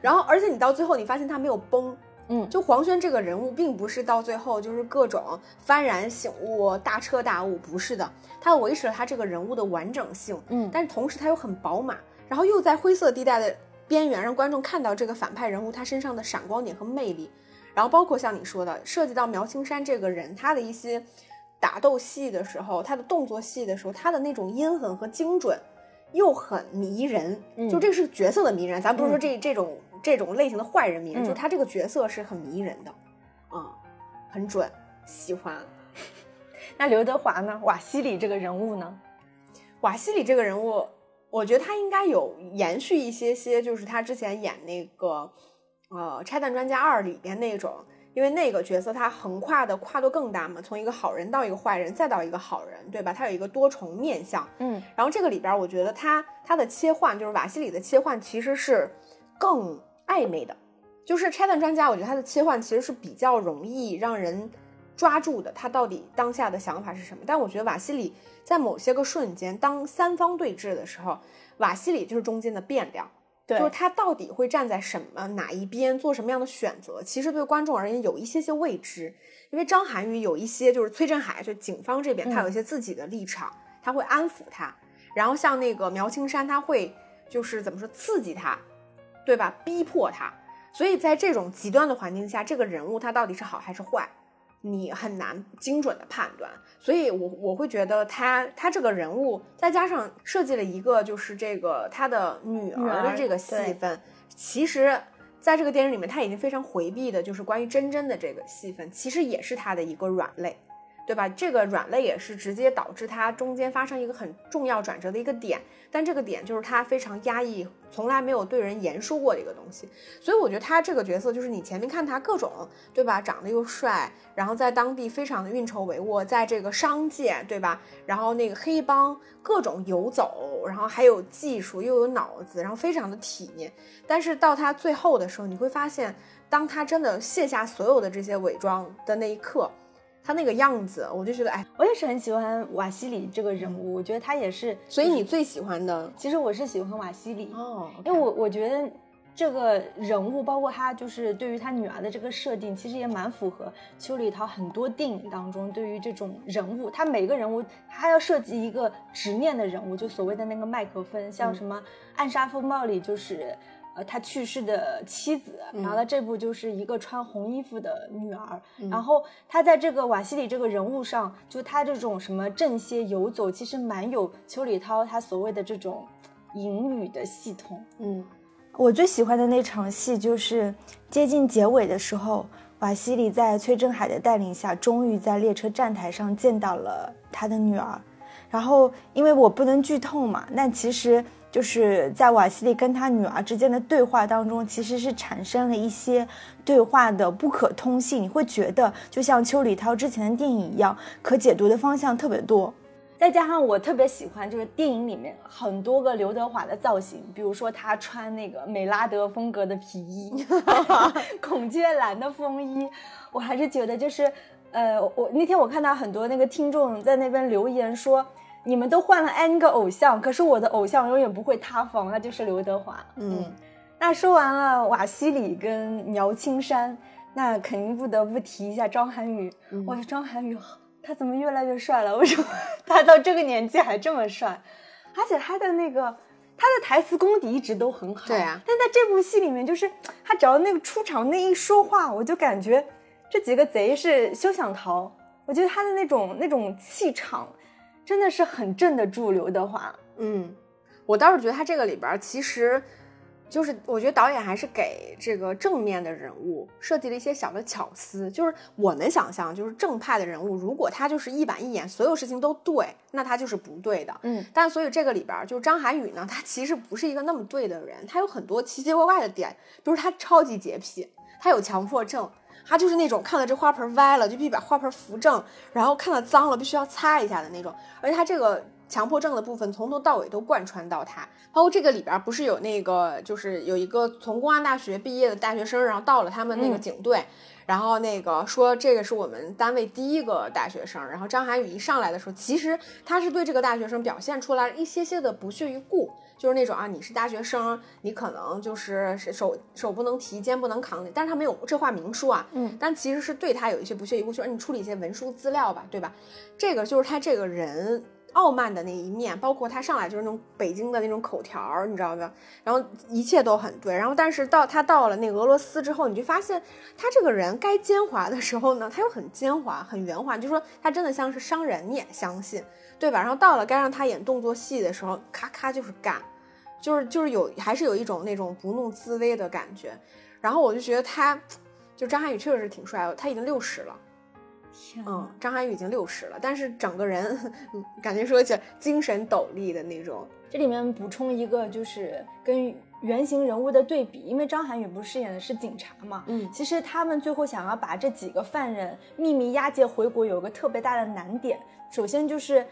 然后，而且你到最后，你发现他没有崩。嗯就黄轩这个人物，并不是到最后就是各种幡然醒悟、大彻大悟，不是的，他维持了他这个人物的完整性。嗯但是同时他又很饱满，然后又在灰色地带的边缘，让观众看到这个反派人物他身上的闪光点和魅力。然后包括像你说的，涉及到苗青山这个人，他的一些打斗戏的时候，他的动作戏的时候，他的那种阴狠和精准，又很迷人。嗯就这是角色的迷人，咱不是说这、这种这种类型的坏人迷人，嗯就他这个角色是很迷人的，啊、很准，喜欢。那刘德华呢？瓦西里这个人物呢？瓦西里这个人物，我觉得他应该有延续一些些，就是他之前演那个呃《拆弹专家二》里边那种因为那个角色他横跨的跨度更大嘛，从一个好人到一个坏人，再到一个好人，对吧？他有一个多重面相。嗯，然后这个里边，我觉得他他的切换，就是瓦西里的切换，其实是更暧昧的。就是拆弹专家，我觉得他的切换其实是比较容易让人抓住的，他到底当下的想法是什么？但我觉得瓦西里在某些个瞬间，当三方对峙的时候，瓦西里就是中间的变量。对，就是他到底会站在什么哪一边，做什么样的选择？其实对观众而言有一些些未知，因为张涵予有一些就是崔振海，就警方这边他有一些自己的立场，他会安抚他，然后像那个苗青山，他会就是怎么说刺激他，对吧？逼迫他，所以在这种极端的环境下，这个人物他到底是好还是坏，你很难精准的判断。所以，我我会觉得他他这个人物，再加上设计了一个就是这个他的女儿的这个戏份，其实在这个电影里面他已经非常回避的，就是关于真真的这个戏份，其实也是他的一个软肋。对吧？这个软肋也是直接导致他中间发生一个很重要转折的一个点，但这个点就是他非常压抑，从来没有对人言说过的一个东西。所以我觉得他这个角色就是你前面看他各种，对吧？长得又帅，然后在当地非常的运筹帷幄，在这个商界，对吧？然后那个黑帮各种游走，然后还有技术又有脑子，然后非常的体面。但是到他最后的时候，你会发现，当他真的卸下所有的这些伪装的那一刻。他那个样子，我就觉得，哎，我也是很喜欢瓦西里这个人物，我觉得他也是。所以你最喜欢的，其实我是喜欢瓦西里哦，因为我我觉得这个人物，包括他就是对于他女儿的这个设定，其实也蛮符合邱礼涛很多电影当中对于这种人物，他每个人物他要设计一个执念的人物，就所谓的那个麦克风，像什么《暗杀风暴》里就是。呃，他去世的妻子，然后他这部就是一个穿红衣服的女儿，然后他在这个瓦西里这个人物上，就他这种什么正邪游走，其实蛮有邱礼涛他所谓的这种隐语的系统。嗯，我最喜欢的那场戏就是接近结尾的时候，瓦西里在崔振海的带领下，终于在列车站台上见到了他的女儿，然后因为我不能剧透嘛，但其实。就是在瓦西里跟他女儿之间的对话当中，其实是产生了一些对话的不可通性。你会觉得，就像邱礼涛之前的电影一样，可解读的方向特别多。再加上我特别喜欢，就是电影里面很多个刘德华的造型，比如说他穿那个美拉德风格的皮衣，孔雀蓝的风衣，我还是觉得就是，呃，我那天我看到很多那个听众在那边留言说。你们都换了 N 个偶像，可是我的偶像永远不会塌房，那就是刘德华。嗯，那说完了瓦西里跟苗青山，那肯定不得不提一下张涵予。哇，张涵予他怎么越来越帅了？为什么他到这个年纪还这么帅？而且他的那个他的台词功底一直都很好。对啊。但在这部戏里面，就是他只要那个出场那一说话，我就感觉这几个贼是休想逃。我觉得他的那种那种气场。真的是很镇得住刘德华。嗯，我倒是觉得他这个里边，其实就是我觉得导演还是给这个正面的人物设计了一些小的巧思。就是我们想象，就是正派的人物，如果他就是一板一眼，所有事情都对，那他就是不对的。嗯，但所以这个里边，就是张涵予呢，他其实不是一个那么对的人，他有很多奇奇怪怪的点，比如他超级洁癖，他有强迫症。他就是那种看到这花盆歪了就必须把花盆扶正，然后看到脏了必须要擦一下的那种。而且他这个强迫症的部分从头到尾都贯穿到他，包括这个里边不是有那个就是有一个从公安大学毕业的大学生，然后到了他们那个警队，然后那个说这个是我们单位第一个大学生。然后张涵予一上来的时候，其实他是对这个大学生表现出来一些些的不屑一顾。就是那种啊，你是大学生，你可能就是手手不能提，肩不能扛，但是他没有这话明说啊，嗯，但其实是对他有一些不屑一顾，说你处理一些文书资料吧，对吧？这个就是他这个人傲慢的那一面，包括他上来就是那种北京的那种口条，你知道吗？然后一切都很对，然后但是到他到了那俄罗斯之后，你就发现他这个人该奸猾的时候呢，他又很奸猾，很圆滑，就说他真的像是商人，你也相信，对吧？然后到了该让他演动作戏的时候，咔咔就是干。就是就是有还是有一种那种不怒自威的感觉，然后我就觉得他，就张涵予确实是挺帅的，他已经六十了，天，嗯，张涵予已经六十了，但是整个人感觉说起来精神抖擞的那种。这里面补充一个，就是跟原型人物的对比，因为张涵予不是饰演的是警察嘛，嗯其实他们最后想要把这几个犯人秘密押解回国，有个特别大的难点，首先就是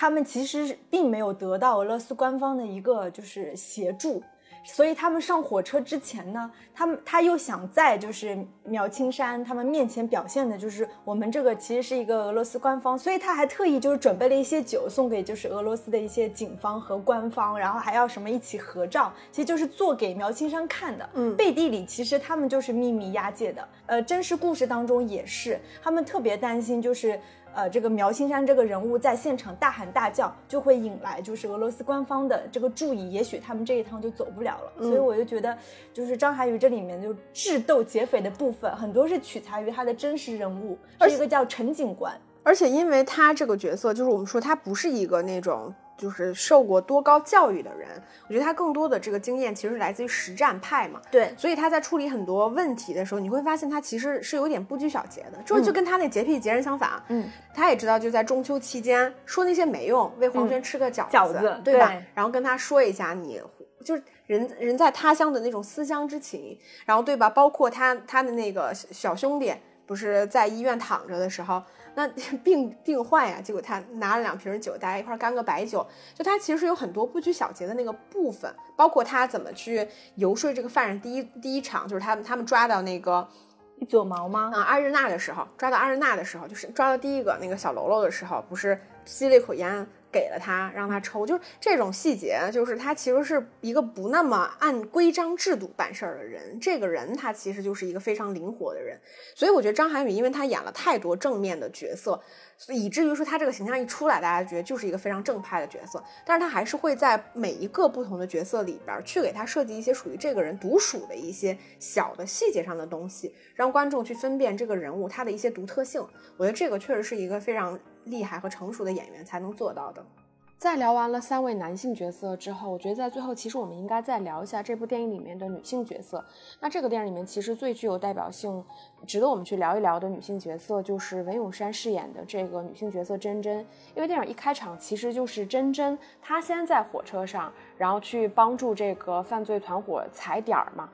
他们其实并没有得到俄罗斯官方的一个就是协助。所以他们上火车之前呢，他们他又想在就是苗青山他们面前表现的就是我们这个其实是一个俄罗斯官方，所以他还特意就是准备了一些酒送给就是俄罗斯的一些警方和官方，然后还要什么一起合照，其实就是做给苗青山看的。嗯背地里其实他们就是秘密押解的。呃，真实故事当中也是，他们特别担心就是。呃，这个苗青山这个人物在现场大喊大叫，就会引来就是俄罗斯官方的这个注意，也许他们这一趟就走不了了。嗯所以我就觉得，就是张涵予这里面就智斗劫匪的部分，很多是取材于他的真实人物，是一个叫陈警官。而且因为他这个角色，就是我们说他不是一个那种就是受过多高教育的人，我觉得他更多的这个经验其实是来自于实战派嘛。对，所以他在处理很多问题的时候，你会发现他其实是有点不拘小节的，这就跟他那洁癖截然相反。嗯，他也知道就在中秋期间说那些没用，为黄轩吃个饺子，饺子对吧？对然后跟他说一下你。就是人人在他乡的那种思乡之情，然后对吧？包括他他的那个小兄弟，不是在医院躺着的时候，那 病病患呀，结果他拿了两瓶酒，大家一块儿干个白酒，就他其实有很多不拘小节的那个部分，包括他怎么去游说这个犯人。第一第一场就是他们他们抓到那个一撮毛吗？啊阿日娜的时候，抓到阿日娜的时候，就是抓到第一个那个小喽啰的时候，不是吸了一口烟。给了他，让他抽，就是这种细节，就是他其实是一个不那么按规章制度办事儿的人。这个人他其实就是一个非常灵活的人，所以我觉得张涵予，因为他演了太多正面的角色，以至于说他这个形象一出来，大家觉得就是一个非常正派的角色。但是他还是会在每一个不同的角色里边去给他设计一些属于这个人独属的一些小的细节上的东西，让观众去分辨这个人物他的一些独特性。我觉得这个确实是一个非常厉害和成熟的演员才能做到的。在聊完了三位男性角色之后，我觉得在最后，其实我们应该再聊一下这部电影里面的女性角色。那这个电影里面，其实最具有代表性、值得我们去聊一聊的女性角色，就是文咏珊饰演的这个女性角色珍珍。因为电影一开场，其实就是珍珍她先在火车上，然后去帮助这个犯罪团伙踩点儿嘛。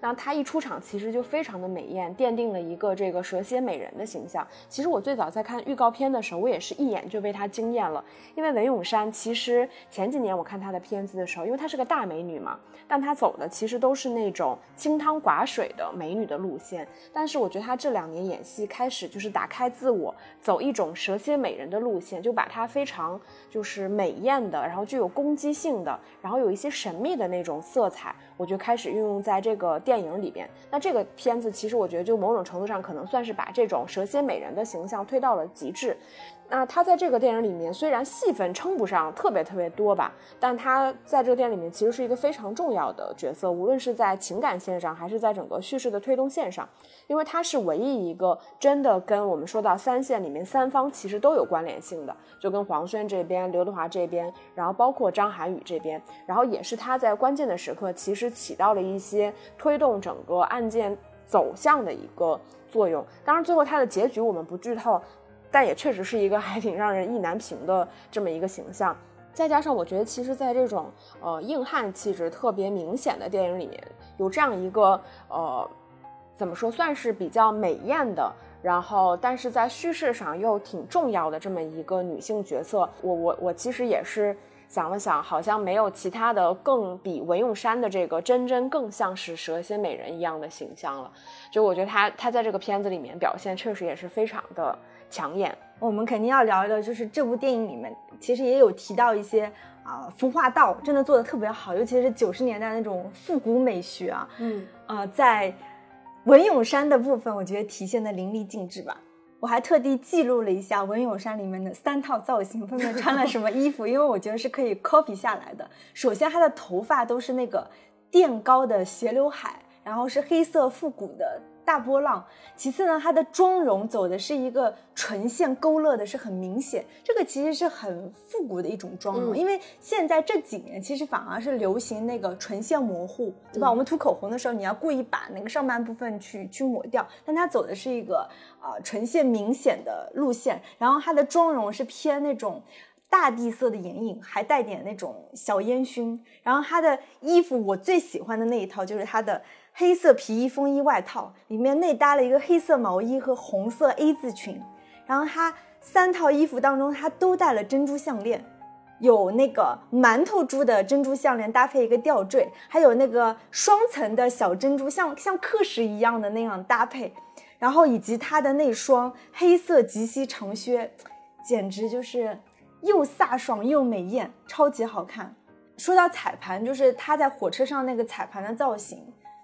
然后她一出场，其实就非常的美艳，奠定了一个这个蛇蝎美人的形象。其实我最早在看预告片的时候，我也是一眼就被她惊艳了。因为文咏珊其实前几年我看她的片子的时候，因为她是个大美女嘛，但她走的其实都是那种清汤寡水的美女的路线。但是我觉得她这两年演戏开始就是打开自我，走一种蛇蝎美人的路线，就把她非常就是美艳的，然后具有攻击性的，然后有一些神秘的那种色彩，我觉得开始运用在这个电影里边。那这个片子其实我觉得就某种程度上可能算是把这种蛇蝎美人的形象推到了极致。那他在这个电影里面虽然戏份称不上特别特别多吧，但他在这个电影里面其实是一个非常重要的角色，无论是在情感线上，还是在整个叙事的推动线上，因为他是唯一一个真的跟我们说到三线里面三方其实都有关联性的，就跟黄轩这边、刘德华这边，然后包括张涵予这边，然后也是他在关键的时刻其实起到了一些推动整个案件走向的一个作用。当然，最后他的结局我们不剧透。但也确实是一个还挺让人意难平的这么一个形象，再加上我觉得，其实，在这种呃硬汉气质特别明显的电影里面，有这样一个呃怎么说，算是比较美艳的，然后但是在叙事上又挺重要的这么一个女性角色，我我我其实也是想了想，好像没有其他的更比文咏珊的这个真真更像是蛇蝎美人一样的形象了。就我觉得她她在这个片子里面表现确实也是非常的。抢眼，我们肯定要聊一聊，就是这部电影里面其实也有提到一些啊、呃、服化道真的做的特别好，尤其是九十年代那种复古美学啊，嗯，呃，在文咏珊的部分，我觉得体现的淋漓尽致吧。我还特地记录了一下文咏珊里面的三套造型，分别穿了什么衣服，因为我觉得是可以 copy 下来的。首先，她的头发都是那个垫高的斜刘海，然后是黑色复古的。大波浪。其次呢，她的妆容走的是一个唇线勾勒的是很明显，这个其实是很复古的一种妆容。嗯因为现在这几年其实反而是流行那个唇线模糊，对吧？嗯我们涂口红的时候，你要故意把那个上半部分去去抹掉，但她走的是一个啊、呃唇线明显的路线，然后她的妆容是偏那种。大地色的眼影，还带点那种小烟熏。然后她的衣服我最喜欢的那一套就是她的黑色皮衣风衣外套，里面内搭了一个黑色毛衣和红色 A 字裙。然后他三套衣服当中，他都戴了珍珠项链，有那个馒头珠的珍珠项链搭配一个吊坠，还有那个双层的小珍珠，像像刻石一样的那样搭配。然后以及他的那双黑色及膝长靴，简直就是又飒爽又美艳，超级好看。说到彩盘，就是他在火车上那个彩盘的造型，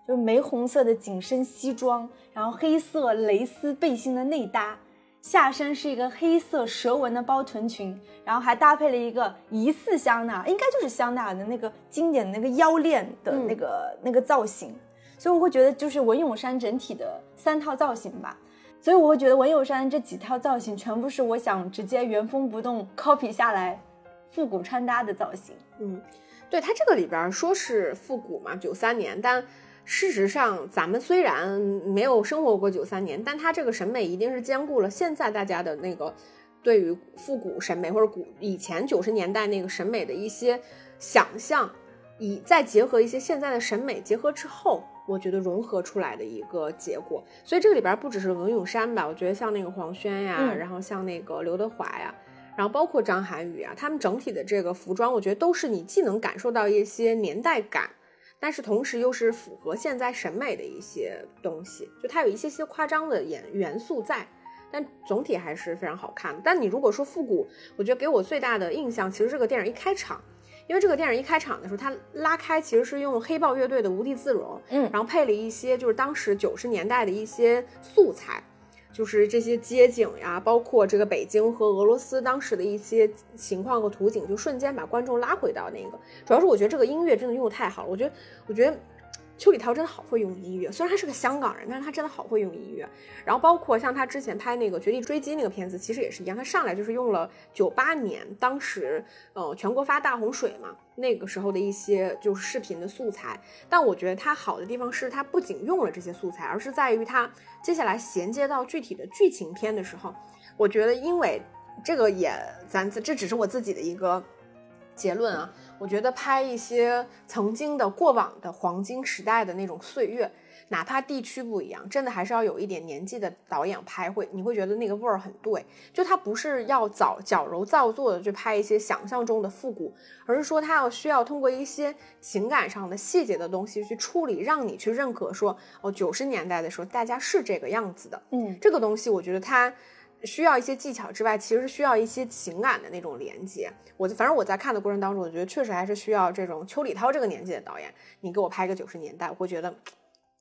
就是玫红色的紧身西装，然后黑色蕾丝背心的内搭，下身是一个黑色蛇纹的包臀裙，然后还搭配了一个疑似香奈儿，应该就是香奈儿的那个经典的那个腰链的那个那个造型。所以我会觉得，就是文咏珊整体的三套造型吧。所以我会觉得文咏珊这几套造型全部是我想直接原封不动 copy 下来复古穿搭的造型。嗯，对，它这个里边说是复古嘛，九三年，但事实上咱们虽然没有生活过九三年，但他这个审美一定是兼顾了现在大家的那个对于复古审美或者古以前九十年代那个审美的一些想象，以再结合一些现在的审美结合之后。我觉得融合出来的一个结果，所以这个里边不只是文咏珊吧，我觉得像那个黄轩呀，然后像那个刘德华呀，然后包括张涵予啊，他们整体的这个服装，我觉得都是你既能感受到一些年代感，但是同时又是符合现在审美的一些东西，就它有一些些夸张的元元素在，但总体还是非常好看。但你如果说复古，我觉得给我最大的印象，其实这个电影一开场。因为这个电影一开场的时候，它拉开其实是用黑豹乐队的《无地自容》，嗯，然后配了一些就是当时九十年代的一些素材，就是这些街景呀，包括这个北京和俄罗斯当时的一些情况和图景，就瞬间把观众拉回到那个。主要是我觉得这个音乐真的用的太好了，我觉得，我觉得。邱礼涛真的好会用音乐，虽然他是个香港人，但是他真的好会用音乐。然后包括像他之前拍那个《绝地追击》那个片子，其实也是一样，他上来就是用了九八年当时呃全国发大洪水嘛，那个时候的一些就是视频的素材。但我觉得他好的地方是他不仅用了这些素材，而是在于他接下来衔接到具体的剧情片的时候，我觉得因为这个也咱这只是我自己的一个结论啊。我觉得拍一些曾经的过往的黄金时代的那种岁月，哪怕地区不一样，真的还是要有一点年纪的导演拍会，你会觉得那个味儿很对。就他不是要早矫揉造作的去拍一些想象中的复古，而是说他要需要通过一些情感上的细节的东西去处理，让你去认可说，哦，九十年代的时候大家是这个样子的。嗯，这个东西我觉得他。需要一些技巧之外，其实需要一些情感的那种连接。我反正我在看的过程当中，我觉得确实还是需要这种邱礼涛这个年纪的导演，你给我拍个九十年代，我会觉得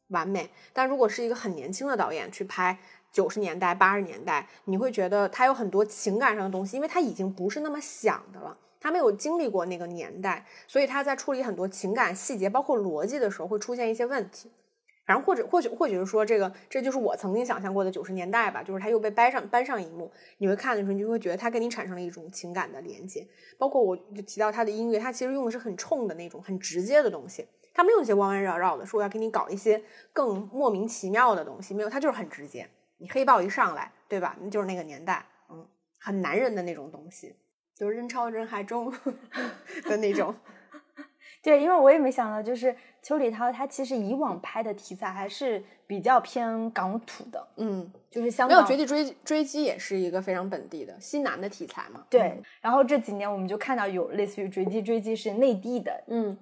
完美。但如果是一个很年轻的导演去拍九十年代、八十年代，你会觉得他有很多情感上的东西，因为他已经不是那么想的了，他没有经历过那个年代，所以他在处理很多情感细节，包括逻辑的时候，会出现一些问题。反正或者或许或许是说这个，这就是我曾经想象过的九十年代吧，就是他又被搬上搬上一幕，你会看的时候，你就会觉得他跟你产生了一种情感的连接。包括我就提到他的音乐，他其实用的是很冲的那种很直接的东西，他没有那些弯弯绕绕的，说我要给你搞一些更莫名其妙的东西，没有，他就是很直接。你黑豹一上来，对吧？那就是那个年代，嗯，很男人的那种东西，就是人潮人海中 的那种。对，因为我也没想到，就是邱礼涛他其实以往拍的题材还是比较偏港土的，嗯，就是香港。没有绝地追追击也是一个非常本地的西南的题材嘛。对，然后这几年我们就看到有类似于绝地追击是内地的，嗯，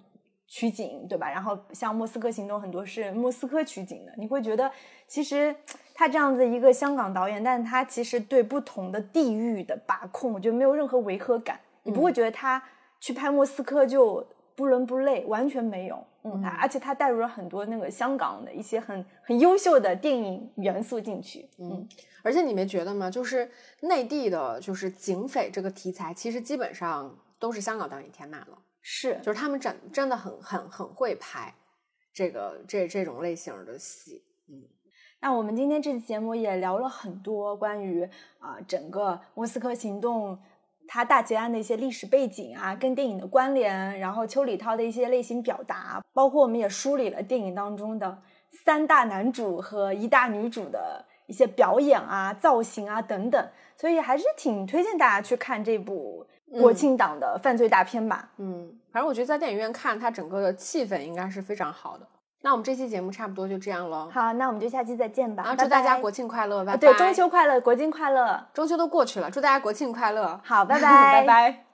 取景对吧？然后像莫斯科行动很多是莫斯科取景的，你会觉得其实他这样子一个香港导演，但是他其实对不同的地域的把控，我觉得没有任何违和感，你不会觉得他去拍莫斯科就。不伦不类，完全没有，嗯，而且他带入了很多那个香港的一些很很优秀的电影元素进去，嗯，而且你没觉得吗？就是内地的，就是警匪这个题材，其实基本上都是香港导演填满了，是，就是他们真真的很很很会拍这个这这种类型的戏，嗯，那我们今天这期节目也聊了很多关于啊整个莫斯科行动。他大劫案的一些历史背景啊，跟电影的关联，然后邱礼涛的一些类型表达，包括我们也梳理了电影当中的三大男主和一大女主的一些表演啊、造型啊等等，所以还是挺推荐大家去看这部国庆档的犯罪大片吧。嗯，反正我觉得在电影院看，它整个的气氛应该是非常好的。那我们这期节目差不多就这样喽。好，那我们就下期再见吧。然后祝大家国庆快乐，拜拜。啊对中秋快乐，国庆快乐。中秋都过去了，祝大家国庆快乐，好，拜 拜拜。拜。